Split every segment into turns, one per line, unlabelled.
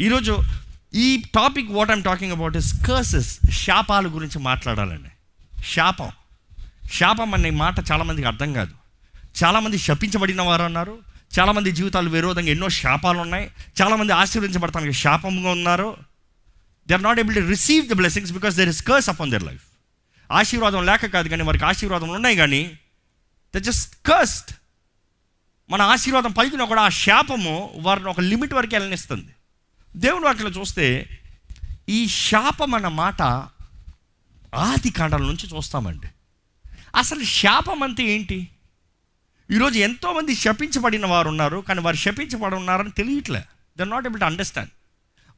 ఈరోజు ఈ topic what I'm talking about is curses శాపాల గురించి మాట్లాడాలండి. శాపం. శాపం అనే మాట చాలామందికి అర్థం కాదు. చాలామంది శపించబడిన వారు ఉన్నారు చాలామంది జీవితాలు విరోధంగా ఎన్నో శాపాలు ఉన్నాయి. చాలామంది ఆశీర్వదించబడటానికి శాపంగా ఉన్నారు. They are not able to receive the blessings because there is curse upon their life ఆశీర్వాదం లేక కాదు కానీ వారికి ఆశీర్వాదం ఉన్నాయి కానీ ద జస్ట్ కర్స్ట్ మన ఆశీర్వాదం పలికిన కూడా ఆ శాపము వారిని ఒక లిమిట్ వరకు వెళ్ళనిస్తుంది. దేవుని వాటిలో చూస్తే ఈ శాపం అన్న మాట ఆది కాండాల నుంచి చూస్తామండి. అసలు శాపం అంటే ఏంటి? ఈరోజు ఎంతోమంది శపించబడిన వారు ఉన్నారు కానీ వారు శపించబడి ఉన్నారని తెలియట్లే. They're not able to understand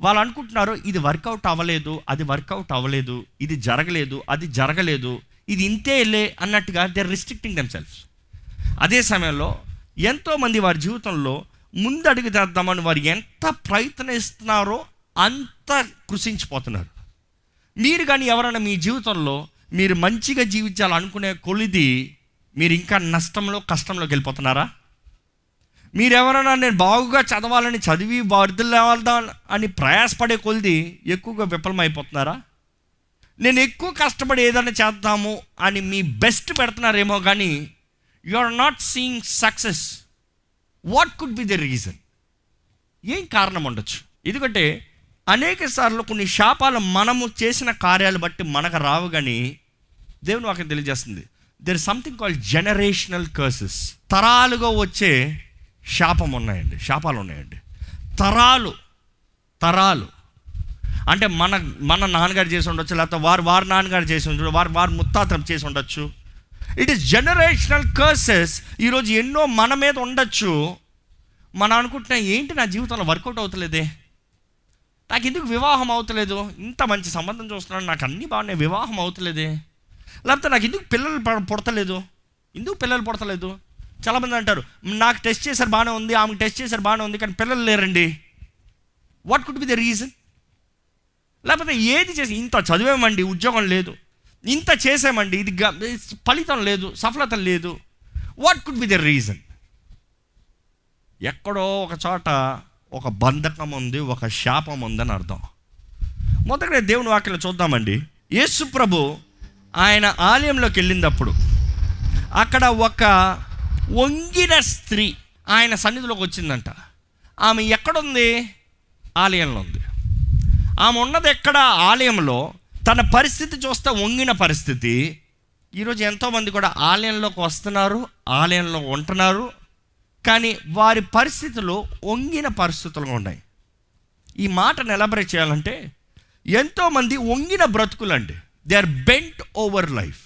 వాళ్ళు అనుకుంటున్నారు ఇది వర్కౌట్ అవ్వలేదు అది వర్కౌట్ అవ్వలేదు ఇది జరగలేదు అది జరగలేదు ఇది ఇంతే లే అన్నట్టుగా దే రిస్ట్రిక్టింగ్ దెమ్ సెల్ఫ్ అదే సమయంలో ఎంతోమంది వారి జీవితంలో ముందడుగు చేద్దామని వారు ఎంత ప్రయత్నిస్తున్నారో అంత కృషించిపోతున్నారు. మీరు కానీ ఎవరైనా మీ జీవితంలో మీరు మంచిగా జీవించాలనుకునే కొలిది మీరు ఇంకా నష్టంలో కష్టంలోకి వెళ్ళిపోతున్నారా? మీరు ఎవరైనా నేను బాగుగా చదవాలని చదివి వరదలేదా అని ప్రయాసపడే కొలిది ఎక్కువగా విఫలమైపోతున్నారా? నేను ఎక్కువ కష్టపడి ఏదైనా చేద్దాము అని మీ బెస్ట్ పెడుతున్నారేమో కానీ you are not seeing success what could be the reason ఏం కారణం ఉండొచ్చు? ఎందుకంటే అనేక సార్లు కొన్ని శాపాలు మనము చేసిన కార్యాలు బట్టి మనకు రావు కానీ దేవుని వాక్యం తెలియజేస్తుంది. There is something call generational curses తరాలుగా వచ్చే శాపం ఉన్నాయండి శాపాలు ఉన్నాయండి. తరాలు తరాలు. అంటే మన మన నాన్నగారు చేసి ఉండొచ్చు లేకపోతే వారు వారి నాన్నగారు చేసి ఉండొచ్చు వారు వారు ముత్తాతలు చేసి ఉండొచ్చు. ఇట్ ఈస్ జనరేషనల్ కర్సెస్ ఈరోజు ఎన్నో మన మీద ఉండొచ్చు. మనం అనుకుంటున్నా ఏంటి నా జీవితంలో వర్కౌట్ అవుతలేదే? నాకు ఎందుకు వివాహం అవుతలేదు? ఇంత మంచి సంబంధం చూస్తున్నాను నాకు అన్నీ బాగున్నాయి వివాహం అవుతలేదే? లేకపోతే నాకు ఎందుకు పిల్లలు పుడతలేదు? ఎందుకు పిల్లలు పుడతలేదు? చాలామంది అంటారు నాకు టెస్ట్ చేశారు బాగానే ఉంది ఆమెకు టెస్ట్ చేశారు బాగానే ఉంది కానీ పిల్లలు లేరండి. What could be the reason లేకపోతే ఏది చేసి ఇంత చదివేమండి ఉద్యోగం లేదు. ఇంత చేసామండి ఇది ఫలితం లేదు సఫలత లేదు. What could be the reason ఎక్కడో ఒక చోట ఒక బంధకం ఉంది ఒక శాపం ఉందని అర్థం. మొదటగా దేవుని వాక్యలో చూద్దామండి. యేసు ప్రభు ఆయన ఆలయంలోకి వెళ్ళినప్పుడు అక్కడ ఒక వంగిన స్త్రీ ఆయన సన్నిధిలోకి వచ్చిందంట. ఆమె ఎక్కడుంది? ఆలయంలో ఉంది. ఆమె ఉన్నది ఎక్కడ? ఆలయంలో. తన పరిస్థితి చూస్తే వంగిన పరిస్థితి. ఈరోజు ఎంతోమంది కూడా ఆలయంలోకి వస్తున్నారు ఆలయంలో ఉంటున్నారు కానీ వారి పరిస్థితులు వంగిన పరిస్థితులుగా ఉన్నాయి. ఈ మాట ఎలాబరేట్ చేయాలంటే ఎంతోమంది వంగిన బ్రతుకులండి. They are bent over life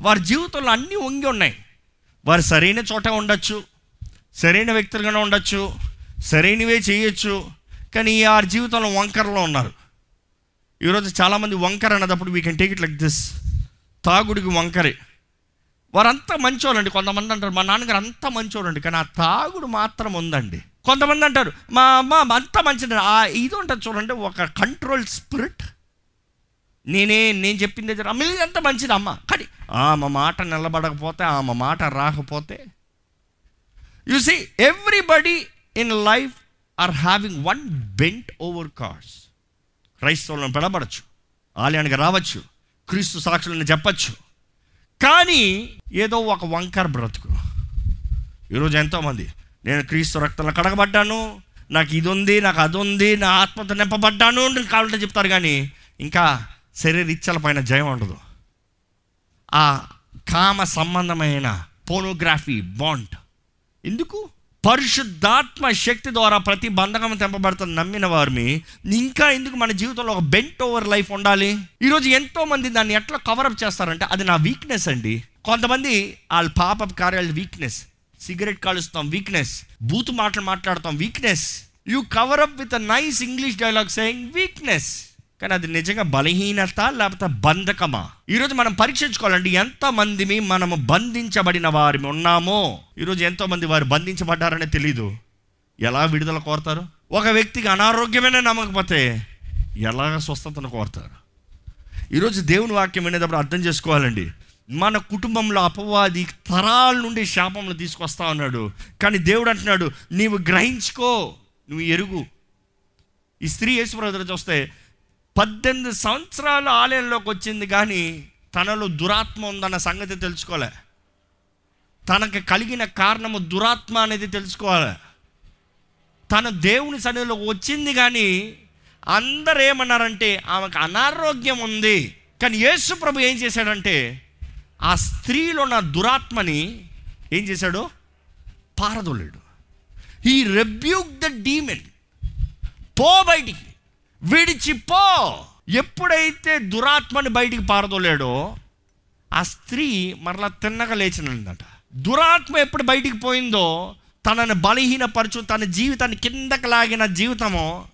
వారి జీవితంలో అన్నీ వంగి ఉన్నాయి. వారు సరైన చోట ఉండొచ్చు సరైన వ్యక్తులుగానే ఉండొచ్చు సరైనవే చేయొచ్చు కానీ వారి జీవితంలో వంకరలో ఉన్నారు. ఈరోజు చాలామంది వంకర అన్నదప్పుడు we can take it like this తాగుడికి వంకరే. వారంతా మంచోళ్ళండి. కొంతమంది అంటారు మా నాన్నగారు అంతా మంచోళ్ళండి కానీ ఆ తాగుడు మాత్రం ఉందండి. కొంతమంది అంటారు మా అమ్మ అంతా మంచిది. ఆ ఇది ఉంటుంది చూడండి ఒక కంట్రోల్ స్పిరిట్ నేనే నేను చెప్పింది జర అంత మంచిది అమ్మ. కానీ ఆమె మాట నిలబడకపోతే ఆమె మాట రాకపోతే you see everybody in life are having one bent over curse క్రైస్తవులను పెడబడచ్చు ఆలయానికి రావచ్చు క్రీస్తు సాక్షులను చెప్పచ్చు. కానీ ఏదో ఒక వంకర బ్రతుకు. ఈరోజు ఎంతోమంది నేను క్రీస్తు రక్తంలో కడగబడ్డాను నాకు ఇది ఉంది నాకు అది ఉంది నా ఆత్మతో నింపబడ్డాను కావాలంటే చెప్తారు కానీ ఇంకా శరీర ఇచ్చల పైన జయం ఉండదు. ఆ కామ సంబంధమైన పోనోగ్రఫీ బాండ్. ఎందుకు? పరిశుద్ధాత్మ శక్తి ద్వారా ప్రతి బంధకం తెంపబడుతుంది నమ్మిన వారిని ఇంకా ఎందుకు మన జీవితంలో ఒక బెంట్ ఓవర్ లైఫ్ ఉండాలి? ఈరోజు ఎంతో మంది దాన్ని ఎట్లా కవరప్ చేస్తారంటే అది నా వీక్నెస్ అండి. కొంతమంది వాళ్ళ పాప కార్యాలు వీక్నెస్ సిగరెట్ కాలుస్తాం వీక్నెస్ బూత్ మాటలు మాట్లాడతాం weakness you cover up with a nice English dialogue saying weakness కానీ అది నిజంగా బలహీనత లేకపోతే బంధకమా? ఈరోజు మనం పరీక్షించుకోవాలండి ఎంతమందిని మనము బంధించబడిన వారి ఉన్నామో? ఈరోజు ఎంతోమంది వారు బంధించబడ్డారనే తెలీదు. ఎలా విడుదల కోరతారు? ఒక వ్యక్తికి అనారోగ్యమైన నమ్మకపోతే ఎలాగ స్వస్థతను కోరతారు? ఈరోజు దేవుని వాక్యం వినేటప్పుడు అర్థం చేసుకోవాలండి. మన కుటుంబంలో అపవాది తరాల నుండి శాపములు తీసుకొస్తా ఉన్నాడు. కానీ దేవుడు అంటున్నాడు నీవు గ్రహించుకో నువ్వు ఎరుగు. ఈ స్త్రీ యేసుప్రభు చూస్తే పద్దెనిమిది సంవత్సరాలు ఆలయంలోకి వచ్చింది కానీ తనలో దురాత్మ ఉందన్న సంగతి తెలుసుకోలే. తనకు కలిగిన కారణము దురాత్మ అనేది తెలుసుకోవాలి. తన దేవుని సన్నిధిలోకి వచ్చింది కానీ అందరు ఏమన్నారంటే ఆమెకు అనారోగ్యం ఉంది. కానీ యేసు ప్రభు ఏం చేశాడంటే ఆ స్త్రీలో ఉన్న దురాత్మని ఏం చేశాడు? పారదోలేడు. ఈ రెబ్యూక్ ద డీమెన్ పో బయటికి. విడిచిపో. ఎప్పుడైతే దురాత్మని బయటికి పారదోలేడో ఆ స్త్రీ మరలా తిన్నగా లేచినందట. దురాత్మ ఎప్పుడు బయటికి పోయిందో తనని బలహీనపరచు తన జీవితాన్ని కిందకు లాగిన జీవితము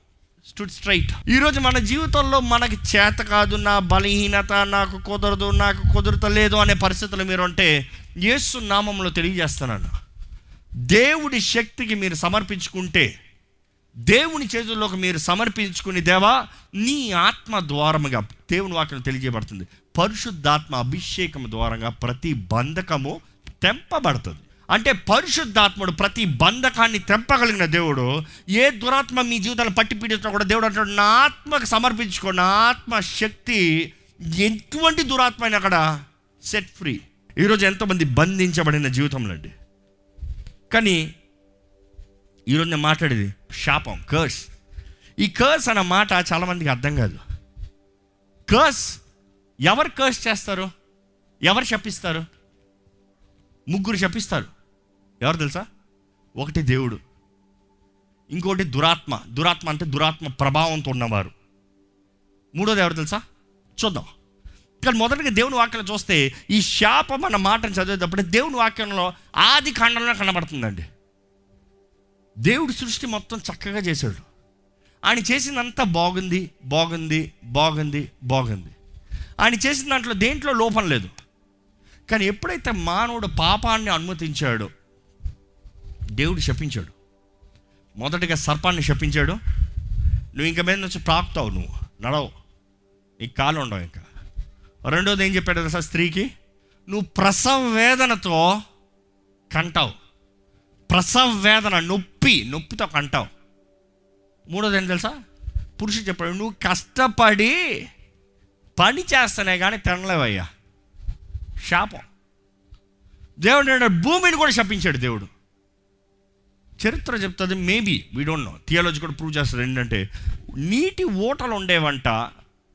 స్టూడ్ స్ట్రైట్ ఈరోజు మన జీవితంలో మనకి చేత కాదు నా బలహీనత నాకు కుదరదు నాకు కుదరతలేదు అనే పరిస్థితులు మీరు ఉంటే యేసు నామంలో తెలియజేస్తున్నాను. దేవుడి శక్తికి మీరు సమర్పించుకుంటే దేవుని చేతుల్లోకి మీరు సమర్పించుకుని దేవా నీ ఆత్మ ద్వారముగా దేవుని వాక్యం తెలియజేయబడుతుంది. పరిశుద్ధాత్మ అభిషేకం ద్వారంగా ప్రతి బంధకము తెంపబడుతుంది. అంటే పరిశుద్ధాత్ముడు ప్రతి బంధకాన్ని తెంపగలిగిన దేవుడు ఏ దురాత్మ మీ జీవితాన్ని పట్టి పీడిస్తున్నా కూడా దేవుడు అంటాడు నా ఆత్మకు సమర్పించుకో నా ఆత్మ శక్తి ఎటువంటి దురాత్మ అయినా అక్కడ సెట్ ఫ్రీ ఈరోజు ఎంతోమంది బంధించబడిన జీవితంలో అండి. కానీ ఈరోజు నేను మాట్లాడేది శాపం కర్స్. ఈ కర్స్ అన్న మాట చాలామందికి అర్థం కాదు. కర్స్ ఎవరు కర్స్ చేస్తారు? ఎవరు శపిస్తారు ముగ్గురు శపిస్తారు ఎవరు తెలుసా? ఒకటి దేవుడు ఇంకోటి దురాత్మ. దురాత్మ అంటే దురాత్మ ప్రభావంతో ఉన్నవారు. మూడోది ఎవరు తెలుసా? చూద్దాం. ఇక్కడ మొదటిగా దేవుని వాక్యం చూస్తే ఈ శాపం అన్న మాటను చదివేటప్పుడు దేవుని వాక్యంలో ఆది ఖండంలో కనబడుతుందండి. దేవుడి సృష్టి మొత్తం చక్కగా చేశాడు. ఆయన చేసిందంతా బాగుంది బాగుంది బాగుంది బాగుంది. ఆయన చేసిన దాంట్లో దేంట్లో లోపం లేదు. కానీ ఎప్పుడైతే మానవుడు పాపాన్ని అనుమతించాడో దేవుడు శపించాడు. మొదటిగా సర్పాన్ని శపించాడు. నువ్వు ఇంక మీద నుంచి ప్రాప్తావు నువ్వు నడవు. నీకు కాలు ఉండవు ఇంకా. రెండోది ఏం చెప్పాడు సార్ స్త్రీకి? నువ్వు ప్రసవ వేదనతో కంటావు. ప్రసవ వేదన నొప్పి నొప్పితో అంటావు మూడోది ఏం తెలుసా? పురుషుడు చెప్పాడు నువ్వు కష్టపడి పని చేస్తానే కానీ తినలేవయ్యా. శాపం. దేవుడు ఏంటంటే భూమిని కూడా శపించాడు దేవుడు. చరిత్ర చెప్తుంది maybe we don't know theology కూడా ప్రూవ్ చేస్తారు ఏంటంటే నీటి ఓటలు ఉండేవంట.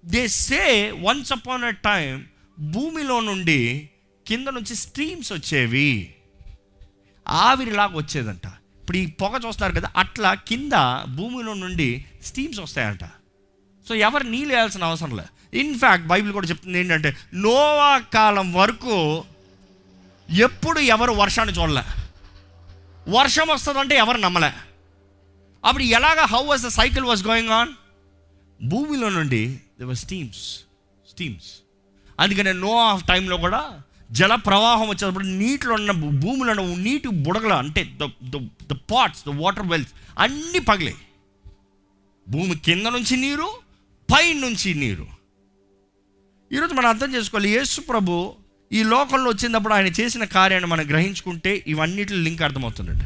They say once upon a time భూమిలో నుండి కింద నుంచి స్ట్రీమ్స్ వచ్చేవి. ఆవిరిలాగా వచ్చేదంట. ఇప్పుడు ఈ పొగ చూస్తారు కదా అట్లా కింద భూమిలో నుండి స్టీమ్స్ వస్తాయంట. సో ఎవరు నీళ్ళు వేయాల్సిన అవసరం లేదు. ఇన్ఫ్యాక్ట్ బైబిల్ కూడా చెప్తుంది ఏంటంటే నోవా కాలం వరకు ఎప్పుడు ఎవరు వర్షాన్ని చూడలే. వర్షం వస్తుందంటే ఎవరు నమ్మలే. అప్పుడు ఎలాగ how was the cycle was going on భూమిలో నుండి ద స్టీమ్స్ స్టీమ్స్ అందుకనే నో ఆఫ్ టైంలో కూడా జల ప్రవాహం వచ్చేటప్పుడు నీటిలో ఉన్న భూమిలో ఉన్న నీటి బుడగలు అంటే the the pots the water wells అన్నీ పగిలాయి. భూమి కింద నుంచి నీరు పై నుంచి నీరు. ఈరోజు మనం అర్థం చేసుకోవాలి యేసు ప్రభు ఈ లోకంలో వచ్చినప్పుడు ఆయన చేసిన కార్యాన్ని మనం గ్రహించుకుంటే ఇవన్నిటి లింక్ అర్థమవుతుందండి.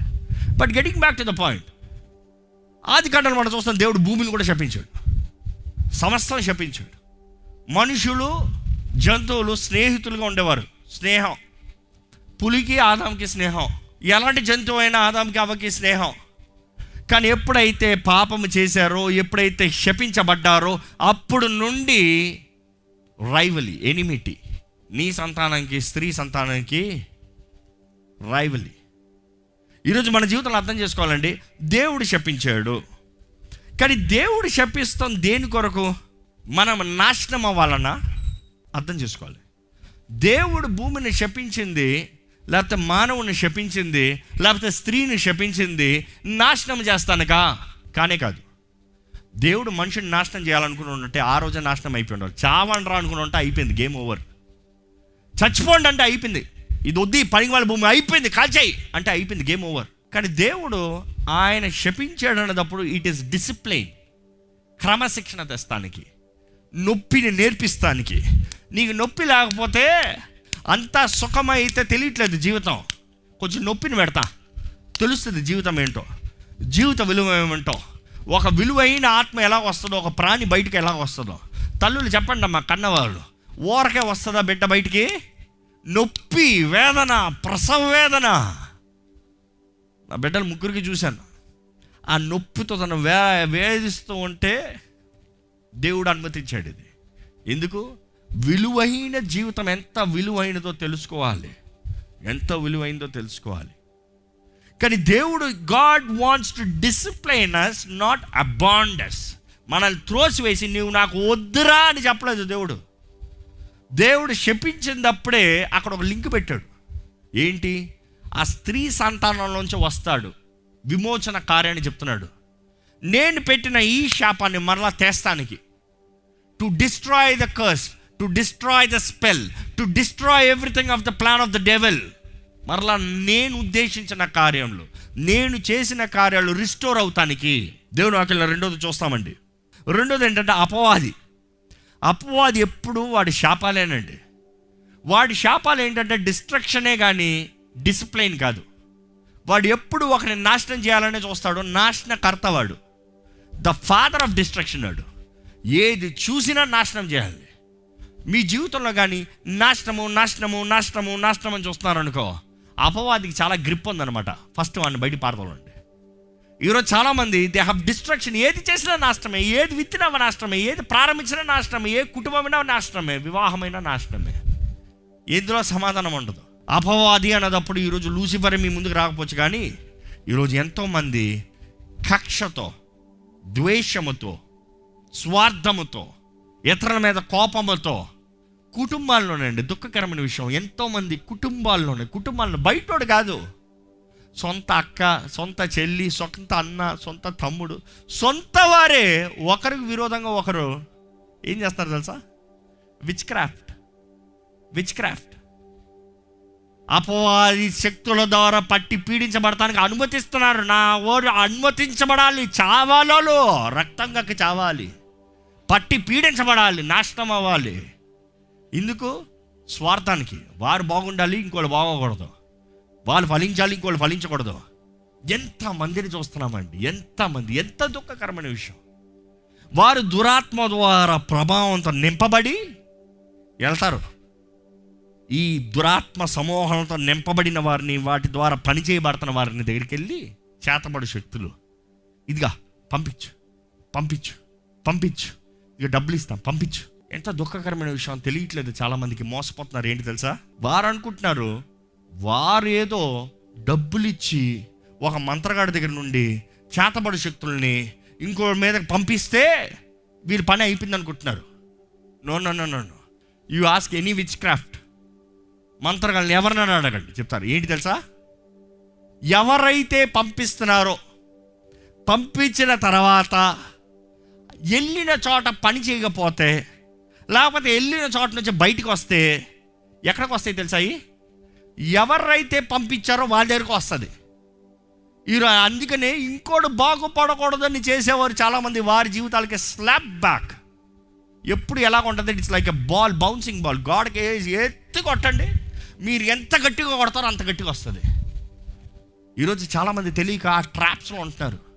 But getting back to the point ఆది కాండలు మనం చూస్తాం దేవుడు భూమిని కూడా శపించాడు. సమస్తం శపించాడు. మనుషులు జంతువులు స్నేహితులుగా ఉండేవారు. స్నేహం. పులికి ఆదాంకి స్నేహం. ఎలాంటి జంతువు అయినా ఆదాంకి అవ్వకి స్నేహం. కానీ ఎప్పుడైతే పాపము చేశారో ఎప్పుడైతే శపించబడ్డారో అప్పుడు నుండి రైవలి ఎనిమిటీ. నీ సంతానానికి స్త్రీ సంతానానికి రైవలి. ఈరోజు మన జీవితంలో అర్థం చేసుకోవాలండి దేవుడు శపించాడు. కానీ దేవుడు శపిస్తాం దేని కొరకు? మనం నాశనం అవ్వాలన్నా అర్థం చేసుకోవాలి. దేవుడు భూమిని శపించింది లేకపోతే మానవుని శపించింది లేకపోతే స్త్రీని శపించింది నాశనం చేస్తానుకా కానే కాదు. దేవుడు మనిషిని నాశనం చేయాలనుకుని ఉంటే ఆ రోజు నాశనం అయిపోయి ఉండాలి. చావండి రా అనుకుని ఉంటే అయిపోయింది గేమ్ ఓవర్ చచ్చిపోండి అంటే అయిపోయింది. ఇది వద్ది పనికి వాళ్ళ భూమి అయిపోయింది కాల్చేయి అంటే అయిపోయింది గేమ్ ఓవర్ కానీ దేవుడు ఆయన శపించాడు అన్నదప్పుడు ఇట్ ఈస్ డిసిప్లైన్ క్రమశిక్షణ తెస్తానికి నొప్పిని నేర్పిస్తానికి నీకు నొప్పి లేకపోతే అంతా సుఖమైతే తెలియట్లేదు జీవితం. కొంచెం నొప్పిని పెడతా. తెలుస్తుంది జీవితం ఏంటో. జీవిత విలువ ఏమంటో. ఒక విలువైన ఆత్మ ఎలా వస్తుందో ఒక ప్రాణి బయటికి ఎలా వస్తుందో. తల్లులు చెప్పండి అమ్మా కన్నవాళ్ళు ఊరకే వస్తుందా బిడ్డ బయటికి? నొప్పి వేదన ప్రసవ వేదన. నా బిడ్డలు ముగ్గురికి చూశాను. ఆ నొప్పితో తను వే వేధిస్తూ ఉంటే దేవుడు అనుమతించాడు ఇది. ఎందుకు? విలువైన జీవితం ఎంత విలువైనదో తెలుసుకోవాలి. ఎంత విలువైందో తెలుసుకోవాలి. కానీ దేవుడు God wants to discipline us not abandon us మనల్ని త్రోసివేసి నువ్వు నాకు వద్దురా అని చెప్పలేదు దేవుడు. దేవుడు శపించినప్పుడే అక్కడ ఒక లింక్ పెట్టాడు. ఏంటి? ఆ స్త్రీ సంతానంలోంచి వస్తాడు. విమోచన కార్యాన్ని చెప్తున్నాడు. నేను పెట్టిన ఈ శాపాన్ని మరలా తెస్తానికి. To destroy the curse to destroy the spell to destroy everything of the plan of the devil మరలా నేను ఉద్దేశించిన కార్యంలో నేను చేసిన కార్యాలు రిస్టోర్ అవుతానికి దేవుని వాక్యంలో రెండోది చూస్తామండి. రెండోది ఏంటంటే అపవాది. అపవాది ఎప్పుడు వాడి శాపాలేనండి. వాడి శాపాలు ఏంటంటే డిస్ట్రక్షనే కానీ డిసిప్లైన్ కాదు. వాడు ఎప్పుడు ఒకరిని నాశనం చేయాలనే చూస్తాడు నాశనకర్త వాడు. ద ఫాదర్ ఆఫ్ డిస్ట్రక్షన్ వాడు. ఏది చూసినా నాశనం చేయాలి. మీ జీవితంలో కానీ నాశనము నాశనము నాశనము నాశనం అని చూస్తున్నారు అనుకో అపవాదికి చాలా గ్రిప్ ఉందనమాట ఫస్ట్ వాడిని బయట పారదోలండి. ఈరోజు చాలామంది దే హ్యావ్ డిస్ట్రక్షన్ ఏది చేసినా నాశనమే ఏది విత్తినా నాశనమే ఏది ప్రారంభించినా నాశనమే ఏ కుటుంబమైనా నాశనమే వివాహమైనా నాశనమే. ఎందులో సమాధానం ఉండదు. అపవాది అన్నదప్పుడు ఈరోజు లూసిఫర్ మీ ముందుకు రాకపోవచ్చు కానీ ఈరోజు ఎంతోమంది కక్షతో ద్వేషముతో స్వార్థముతో ఇతరుల మీద కోపముతో కుటుంబాల్లోనండి దుఃఖకరమైన విషయం. ఎంతోమంది కుటుంబాల్లోనే కుటుంబాల్లో బయటోడు కాదు. సొంత అక్క సొంత చెల్లి సొంత అన్న సొంత తమ్ముడు సొంత వారే ఒకరికి విరోధంగా ఒకరు ఏం చేస్తారు తెలుసా? విచ్ క్రాఫ్ట్ విచ్ క్రాఫ్ట్ అపవాది శక్తుల ద్వారా పట్టి పీడించబడటానికి అనుమతిస్తున్నారు. నా ఓరు అనుమతించబడాలి. చావాలో రక్తంగా చావాలి. పట్టి పీడించబడాలి నాశనం అవ్వాలి. ఎందుకు స్వార్థానికి వారు బాగుండాలి ఇంకోళ్ళు బాగోకూడదు. వాళ్ళు ఫలించాలి ఇంకోళ్ళు ఫలించకూడదు. ఎంత మందిని చూస్తున్నామండి ఎంతమంది ఎంత దుఃఖకరమైన విషయం. వారు దురాత్మ ద్వారా ప్రభావంతో నింపబడి వెళ్తారు. ఈ దురాత్మ సమూహంతో నింపబడిన వారిని వాటి ద్వారా పనిచేయబడుతున్న వారిని దగ్గరికి వెళ్ళి చేతబడు శక్తులు. ఇదిగా పంపించు పంపించు పంపించు. ఇక డబ్బులు ఇస్తాం పంపించు. ఎంత దుఃఖకరమైన విషయం తెలియట్లేదు చాలా మందికి మోసపోతున్నారు ఏంటి తెలుసా? వారు అనుకుంటున్నారు వారు ఏదో డబ్బులు ఇచ్చి ఒక మంత్రగాడి దగ్గర నుండి చేతబడి శక్తుల్ని ఇంకో మీదకి పంపిస్తే వీరి పని అయిపోయింది అనుకుంటున్నారు no no no no no. You ask any witchcraft. మంత్రగాళ్ళని ఎవరినైనా అడగండి చెప్తారు. ఏంటి తెలుసా? ఎవరైతే పంపిస్తున్నారో పంపించిన తర్వాత వెళ్ళిన చోట పని చేయకపోతే లేకపోతే వెళ్ళిన చోట నుంచి బయటికి వస్తే ఎక్కడికి వస్తాయి తెలుసా ఎవరైతే పంపించారో వాళ్ళ దగ్గరకు వస్తుంది. ఈరోజు అందుకనే ఇంకోటి బాగుపడకూడదని చేసేవారు చాలామంది వారి జీవితాలకి స్లాబ్ బ్యాక్ ఎప్పుడు ఎలా ఉంటుంది it's like a ball bouncing ball గాడ్కి ఎత్తి కొట్టండి. మీరు ఎంత గట్టిగా కొడతారో అంత గట్టిగా వస్తుంది. ఈరోజు చాలామంది తెలియక ఆ ట్రాప్స్లో ఉంటున్నారు.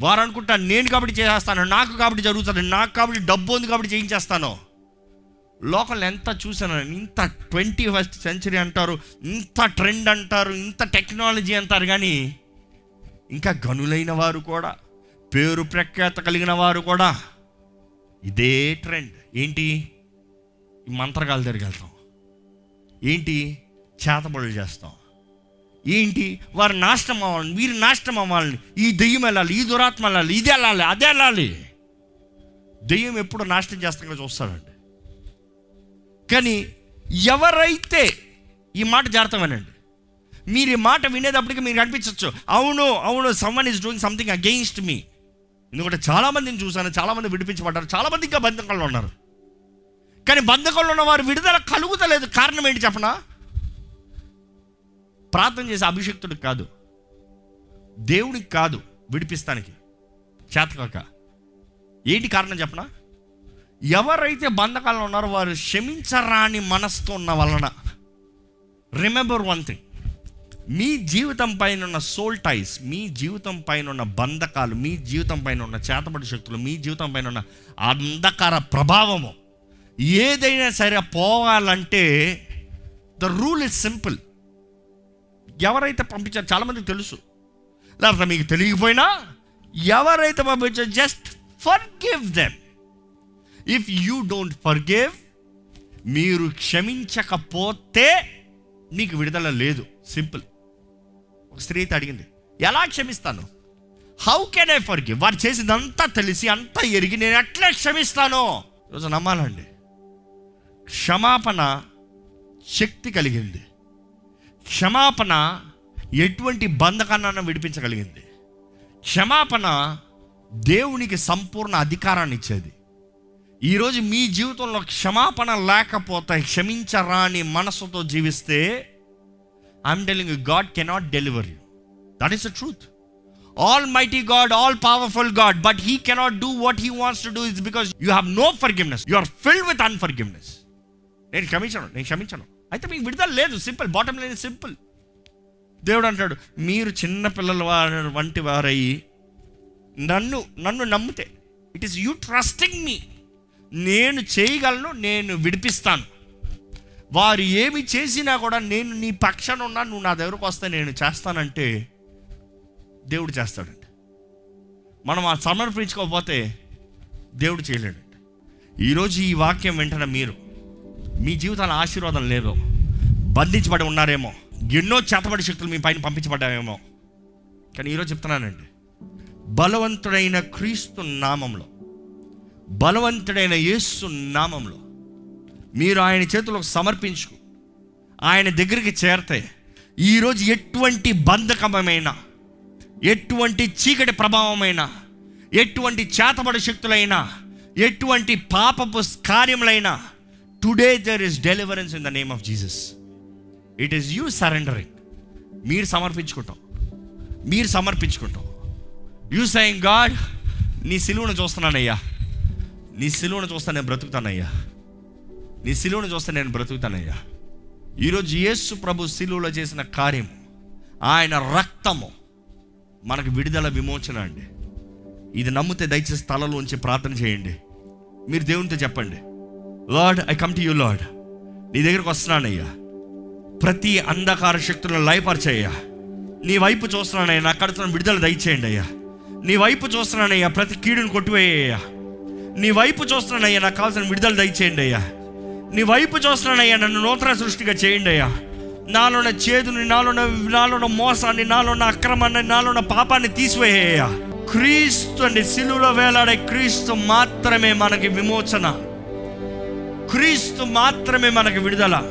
వారు అనుకుంటారు నేను కాబట్టి చేసేస్తాను నాకు కాబట్టి జరుగుతుంది నాకు కాబట్టి డబ్బు ఉంది కాబట్టి చేయించేస్తాను. లోకంలో ఎంత చూసాను ఇంత ట్వంటీ ఫస్ట్ సెంచరీ అంటారు ఇంత ట్రెండ్ అంటారు ఇంత టెక్నాలజీ అంటారు కానీ ఇంకా గనులైన వారు కూడా పేరు ప్రఖ్యాత కలిగిన వారు కూడా ఇదే ట్రెండ్. ఏంటి? మంత్రగాలు మంత్రగాల వెళ్తాం ఏంటి? చేతబడులు చేస్తాం. ఏంటి? వారు నాశనం అవ్వాలని వీరు నాశనం అవ్వాలని ఈ దెయ్యం వెళ్ళాలి ఈ దురాత్మ వెళ్ళాలి ఇది వెళ్ళాలి అదే వెళ్ళాలి. దెయ్యం ఎప్పుడు నాశనం చేస్తాగా చూస్తాడండి. కానీ ఎవరైతే ఈ మాట జాగ్రత్తమేనండి మీరు ఈ మాట వినేటప్పటికి మీరు అనిపించవచ్చు అవును అవును someone is doing something against me ఎందుకంటే చాలామందిని చూశాను చాలామంది విడిపించబడ్డారు చాలామంది ఇంకా బంధకంలో ఉన్నారు. కానీ బంధకంలో ఉన్న వారు విడుదల కలుగుతలేదు. కారణం ఏంటి చెప్పనా? ప్రార్థన చేసే అభిషక్తుడికి కాదు. దేవుడికి కాదు విడిపిస్తానికి. చేతకాక. ఏంటి కారణం చెప్పనా? ఎవరైతే బంధకాల్లో ఉన్నారో వారు క్షమించరాని మనస్తో ఉన్న వలన. రిమెంబర్ వన్ థింగ్ మీ జీవితం పైన ఉన్న సోల్ టైస్ మీ జీవితం పైన ఉన్న బంధకాలు మీ జీవితం పైన ఉన్న చేతబడి శక్తులు మీ జీవితం పైన ఉన్న అంధకార ప్రభావము. ఏదైనా సరే పోవాలంటే ద రూల్ ఇస్ సింపుల్ ఎవరైతే పంపించారు చాలామందికి తెలుసు. లేకపోతే మీకు తెలియకపోయినా ఎవరైతే పంపించారు just forgive them if you don't forgive మీరు క్షమించకపోతే మీకు విడుదల లేదు. సింపుల్ ఒక స్త్రీ అయితే అడిగింది ఎలా క్షమిస్తాను? How can I forgive వారు చేసిందంతా తెలిసి అంతా ఎరిగి నేను ఎట్లా క్షమిస్తాను? ఈరోజు నమ్మాలండి. క్షమాపణ శక్తి కలిగింది. క్షమాపణ ఎటువంటి బంధకాన్ని విడిపించగలిగింది? క్షమాపణ దేవునికి సంపూర్ణ అధికారాన్ని ఇచ్చేది. ఈరోజు మీ జీవితంలో క్షమాపణ లేకపోతే క్షమించరాని మనసుతో జీవిస్తే I'm telling God cannot deliver you that is the truth almighty God all powerful God but he cannot do what he wants to do is because you have no forgiveness you are filled with unforgiveness నేను క్షమించను నేను క్షమించను. అయితే మీకు విడుదల లేదు. Simple bottom line simple దేవుడు అంటాడు మీరు చిన్న పిల్లల వారు వంటి వారయ్యి నన్ను నన్ను నమ్మితే it is you trusting me నేను చేయగలను నేను విడిపిస్తాను. వారు ఏమి చేసినా కూడా నేను నీ పక్షాన ఉన్నా నువ్వు నా దగ్గరకు వస్తే నేను చేస్తానంటే దేవుడు చేస్తాడండి మనం ఆ సమర్పించుకోకపోతే దేవుడు చేయలేడండి ఈరోజు ఈ వాక్యం వెంటనే మీరు మీ జీవితాల ఆశీర్వాదం లేదు. బంధించబడి ఉన్నారేమో. ఎన్నో చేతబడి శక్తులు మీ పైన పంపించబడ్డాయేమో. కానీ ఈరోజు చెప్తున్నానండి. బలవంతుడైన క్రీస్తు నామంలో బలవంతుడైన యేసు నామంలో మీరు ఆయన చేతులకు సమర్పించు ఆయన దగ్గరికి చేరితే ఈరోజు ఎటువంటి బంధకమైన ఎటువంటి చీకటి ప్రభావమైన ఎటువంటి చేతబడి శక్తులైనా ఎటువంటి పాపపు కార్యములైనా today there is deliverance in the name of Jesus it is you surrendering మీరు సమర్పించుకుంటాం. మీరు సమర్పించుకుంటాం. యూ సైంగ్ గాడ్ నీ సిలువను చూస్తున్నానయ్యా. నీ సిలువను చూస్తే నేను బ్రతుకుతానయ్యా. నీ సిలువను చూస్తే నేను బ్రతుకుతానయ్యా. ఈరోజు యేసు ప్రభు సిలువలో చేసిన కార్యం ఆయన రక్తము మనకు విడుదల విమోచన అండి. ఇది నమ్మితే దయచేసి స్థలంలోంచి ప్రార్థన చేయండి. మీరు దేవునితో చెప్పండి. Lord I come to you Lord నీ దగ్గరకు వస్తున్నానయ్యా. ప్రతి అంధకార శక్తులను లయపరిచయ్యా. నీ వైపు చూస్తున్నానయ్యా. నా కడుతున్న విడుదల దయచేయండి అయ్యా నీ వైపు చూస్తున్నానయ్యా. ప్రతి కీడును కొట్టివేయ్యా. నీ వైపు చూస్తున్నానయ్యా. నాకు కావాల్సిన విడుదల దయచేయండి అయ్యా నీ వైపు చూస్తున్నానయ్యా. నన్ను నూతన సృష్టిగా చేయండి అయ్యా నాలోన చేదుని నాలోన నాలోన మోసాన్ని నాలోన అక్రమాన్ని నాలోన పాపాన్ని తీసివేయ్యా. క్రీస్తు అండి సిలువలో వేలాడే క్రీస్తు మాత్రమే మనకి విమోచన. క్రీస్తు మాత్రమే మనకు విడుదల.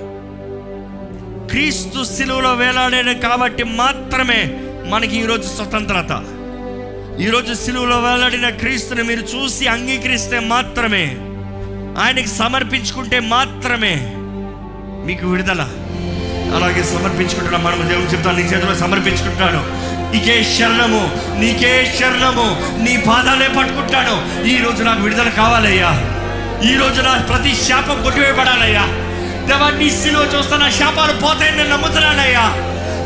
క్రీస్తు సిలువలో వేలాడాడు కాబట్టి మాత్రమే మనకి ఈరోజు స్వతంత్రత. ఈరోజు సిలువలో వేలాడిన క్రీస్తుని మీరు చూసి అంగీకరిస్తే మాత్రమే ఆయనకి సమర్పించుకుంటే మాత్రమే మీకు విడుదల. అలాగే సమర్పించుకుంటున్నా. మనం దేవుని చెప్తాను నీ చేతిలో సమర్పించుకుంటాను నీకే శరణము నీకే శరణము నీ పాదాలే పట్టుకుంటాను ఈరోజు నాకు విడుదల కావాలయ్యా. ఈ రోజు నా ప్రతి శాపం కొట్టివేయబడాలయ్యా. దేవా నీ సిలువ నా శాపాలు పోతాయని నేను నమ్ముతున్నానయ్యా.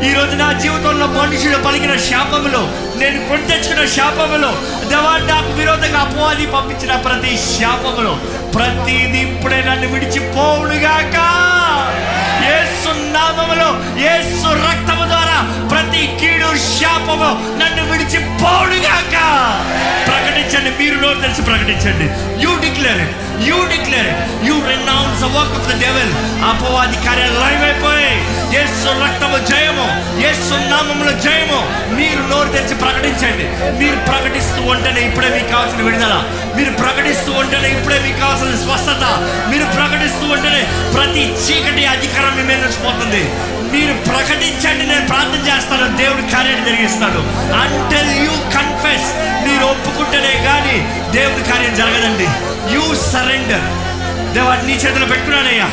ఈ రోజు నా జీవితంలో మనుషులు పలికిన శాపములు నేను కొని తెచ్చుకున్న శాపములు దేవా నాకు విరోధంగా అపవాది పంపించిన ప్రతి శాపములు ప్రతిది ఇప్పుడే నన్ను విడిచిపోవుడుగాక ఏసు నామములో ఏసు రక్తము ద్వారా ప్రతి కీడు శాపము నన్ను విడిచిపోవుడుగాక ప్రకటించండి మీరు నోరు తెలిసి ప్రకటించండి. You declare it you declare it you renounce work of the devil అపవాది కార్యాలు లైవ్ అయిపోయి ఏ రక్తము జయము ఏ నామములో జయము. మీరు నోరు తెరిచి ప్రకటించండి. మీరు ప్రకటిస్తూ ఉంటేనే ఇప్పుడే మీకు కావాల్సిన విడుదల. మీరు ప్రకటిస్తూ ఉంటేనే ఇప్పుడే మీకు కావాల్సిన స్వస్థత. మీరు ప్రకటిస్తూ ఉంటేనే ప్రతి చీకటి అధికారం మీ మీద పోతుంది. మీరు ప్రకటించండి నేను ప్రార్థన చేస్తాను దేవుడు కార్యాన్ని జరిగిస్తాడు అంటెల్ యూ కన్ఫెస్ మీరు ఒప్పుకుంటేనే కానీ దేవుడి కార్యం జరగదండి. యూ సరెండర్ దేవా నీ చేతిలో పెట్టుకున్నానయ్యా.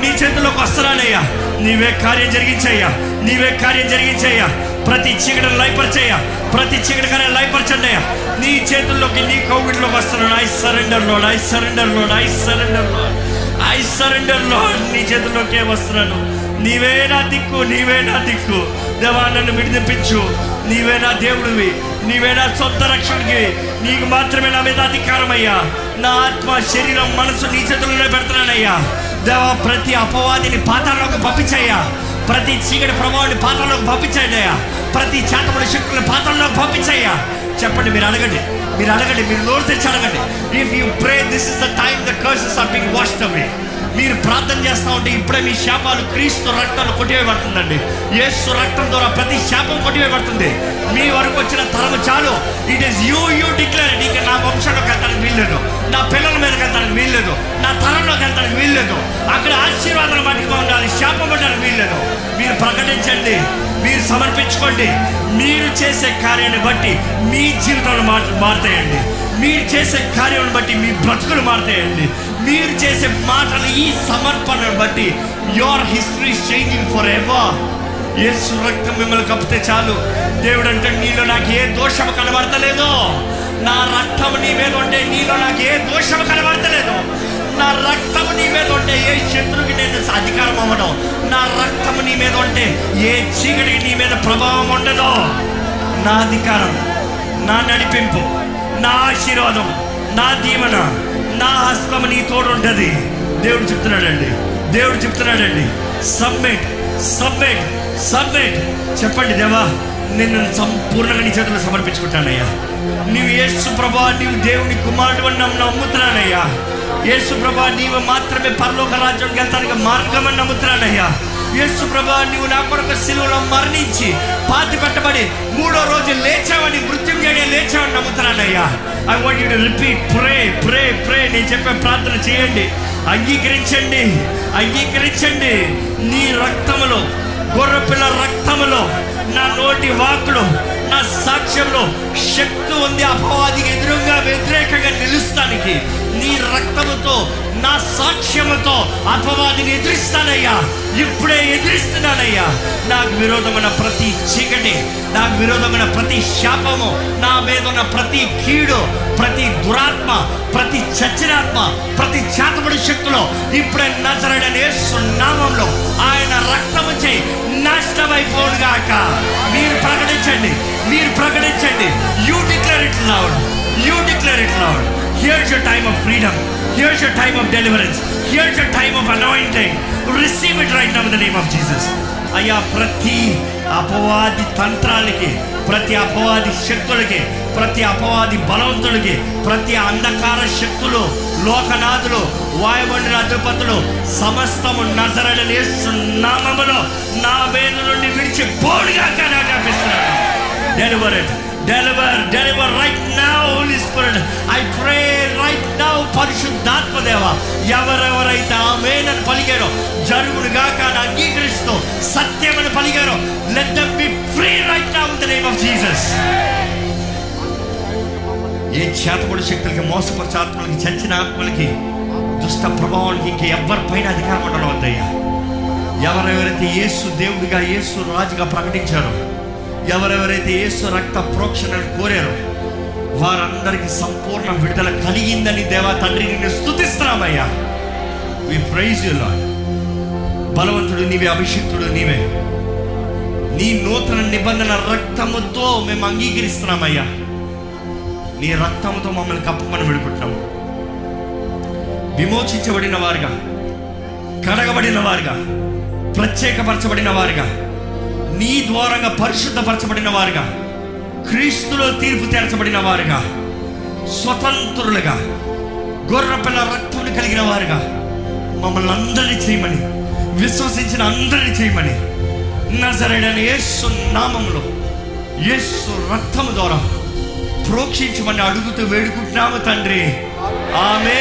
నీ చేతిలోకి వస్తున్నానయ్యా. నీవే కార్యం జరిగించయ్యా. నీవే కార్యం జరిగించయ్యా. ప్రతి చీకటిని లైపరిచేయ్యా ప్రతి చీకటి లైపరచండి అయ్యా. నీ చేతుల్లోకి నీ కౌగిట్లోకి వస్తున్నాను. I surrender Lord I surrender Lord I surrender Lord I surrender Lord నీ చేతుల్లోకే వస్తున్నాను. నీవే నా దిక్కు నీవే నా దిక్కు. దేవా నన్ను విడిపించు నీవే నా దేవుడివి. నీవే నా సొంత రక్షణకి నీకు మాత్రమే నా మీద అధికారం అయ్యా నా ఆత్మ శరీరం మనసు నీ చేతుల్లోనే పెడుతున్నానయ్యా. దేవా ప్రతి అపవాదిని పాతాల్లోకి పంపించయ్యా. ప్రతి చీకటి ప్రభావాన్ని పాత్రలోకి పంపించండి ప్రతి చేతపడి శక్తులను పాత్రలోకి పంపించయ్యా. చెప్పండి మీరు అడగండి. మీరు అడగండి మీరు నోరు తెచ్చి అడగండి. If you pray this is the time the curses are being washed away మీరు ప్రార్థన చేస్తూ ఉంటే ఇప్పుడే మీ శాపాలు క్రీస్తు రక్తాలు కొట్టివేయబడుతుందండి. యేసు రక్తం ద్వారా ప్రతి శాపం కొట్టివేయబడుతుంది. మీ వరకు వచ్చిన తరము చాలు. It is you you declare ఇక నా వంశంలోకి వెళ్తానికి వీల్లేదు. నా పిల్లల మీదకి వెళ్తానికి వీల్లేదు. నా తరంలోకి వెళ్తానికి వీల్లేదు. అక్కడ ఆశీర్వాదాలు మట్టుకు ఉండాలి. శాపం ఉండడానికి వీల్లేదు. మీరు ప్రకటించండి. మీరు సమర్పించుకోండి. మీరు చేసే కార్యాన్ని బట్టి మీ జీవితాలు మార్ మారుతాయండి. మీరు చేసే కార్యాలను బట్టి మీ బ్రతుకులు మారుతాయండి. మీరు చేసే మాటలు ఈ సమర్పణను బట్టి your history changing for ever ఏ సురక్తం మిమ్మల్ని కప్పితే చాలు. దేవుడు అంటే నీలో నాకు ఏ దోషము కనబడతలేదు. నా రక్తం నీ మీద ఉంటే నీలో నాకు ఏ దోషము కనబడతలేదు. నా రక్తం నీ మీద ఉంటే ఏ శత్రువుకి నేను అధికారం అవ్వడం నా రక్తం నీ మీద ఉంటే ఏ చీకటికి నీ మీద ప్రభావం ఉండదు. నా అధికారం నా నడిపింపు నా ఆశీర్వాదం నా దీవెన. నా హస్తం నీ తోడు ఉంటుంది దేవుడు చెప్తున్నాడండి. దేవుడు చెప్తున్నాడండి. Submit submit submit. చెప్పండి దేవా నిన్ను సంపూర్ణంగా నీ చేతులు సమర్పించుకుంటానయ్యా. నీవు యేసు ప్రభా నీవు దేవుని కుమారుడు అని నమ్ముతున్నానయ్యా. యేసు ప్రభా నీవు మాత్రమే పరలోక రాజ్యానికి వెళ్తానికి మార్గం అని నమ్ముతున్నానయ్యా. యేసు ప్రభా నీవు నా కొరకు సిలువలో మరణించి పాతి పెట్టబడి మూడో రోజు లేచావని మృత్యుంజయ లేచావని నమ్ముతున్నానయ్యా. I want you to repeat pray pray pray నేను చెప్పే ప్రార్థన చేయండి. అంగీకరించండి. అంగీకరించండి. నీ రక్తములో గొర్రెపిల్ల రక్తములో నా నోటి వాకులు నా సాక్ష్యంలో శక్తి ఉంది. అపవాదికి ఎదురుగా వ్యతిరేకంగా నిలుస్తానికి నీ రక్తముతో నా సాక్ష్యముతో అపవాదిని ఎదిరిస్తానయ్యా. ఇప్పుడే ఎదిరిస్తున్నానయ్యా. నాకు విరోధమైన ప్రతి చీకటి నాకు విరోధమైన ప్రతి శాపము నా మీద ఉన్న ప్రతి కీడు ప్రతి దురాత్మ ప్రతి చచ్చినాత్మ ప్రతి చేతబడి శక్తులు ఇప్పుడే నజరడని సున్నామంలో ఆయన రక్తము చేయి నాశనమైపోనుగాక. మీరు ప్రకటించండి మీరు ప్రకటించండి. You declare it loud you declare it loud here's your time of freedom here's your time of deliverance here's your time of anointing receive it right now in the name of Jesus అయ్యా ప్రతి అపవాది తంత్రాలకి ప్రతి అపవాది శక్తులకి ప్రతి అపవాది బలవంతులకి ప్రతి అంధకార శక్తులు లోకనాథులు వాయుమండల అధిపతులు సమస్తము నజరడని నామములో నా మీద నుండి విడిచి పోడుగా ఆజ్ఞాపిస్తున్నాను deliver it deliver deliver right now holy spirit I pray right now పరిశుద్ధాత్మ దేవ. ఎవరెవరైతే ఆమెనని పలికారో జరుగును గాక అని అంగీకరిస్తూ సత్యమని పలికారో let them be free right now in the name of Jesus ఏ చేతబడి శక్తులకి మోసపరిచే ఆత్మలకి చచ్చిన ఆత్మలకి దుష్ట ప్రభావానికి ఇంక ఎవరిపైన అధికారం ఉండడం వద్దయ్యా. ఎవరెవరైతే యేసు దేవుడిగా యేసు రాజుగా ప్రకటించారో ఎవరెవరైతే యేసు రక్త ప్రోక్షణను కోరారో వారందరికీ సంపూర్ణ విడుదల కలిగిందని దేవా తండ్రి నిన్ను స్తుతిస్తున్నామయ్యా. వి ప్రైజ్ యు బలవంతుడు నీవే అభిషిక్తుడు నీవే. నీ నూతన నిబంధన రక్తముతో మేము అంగీకరిస్తున్నామయ్యా. నీ రక్తముతో మమ్మల్ని కప్పమని విడిపెట్టాము విమోచించబడిన వారుగా కడగబడిన వారుగా ప్రత్యేకపరచబడిన వారుగా నీ ద్వారంగా పరిశుద్ధపరచబడిన వారుగా. క్రీస్తులో తీర్పు తీర్చబడిన వారుగా. స్వతంత్రులుగా. గొర్రపిల్ల రక్తులు కలిగిన వారుగా. మమ్మల్ని అందరినీ చేయమని విశ్వసించిన అందరినీ చేయమని. నజరైన యేసు నామంలో యేసు రక్తము ద్వారా ప్రోక్షించమని అడుగుతూ వేడుకుంటున్నాము తండ్రి. ఆమె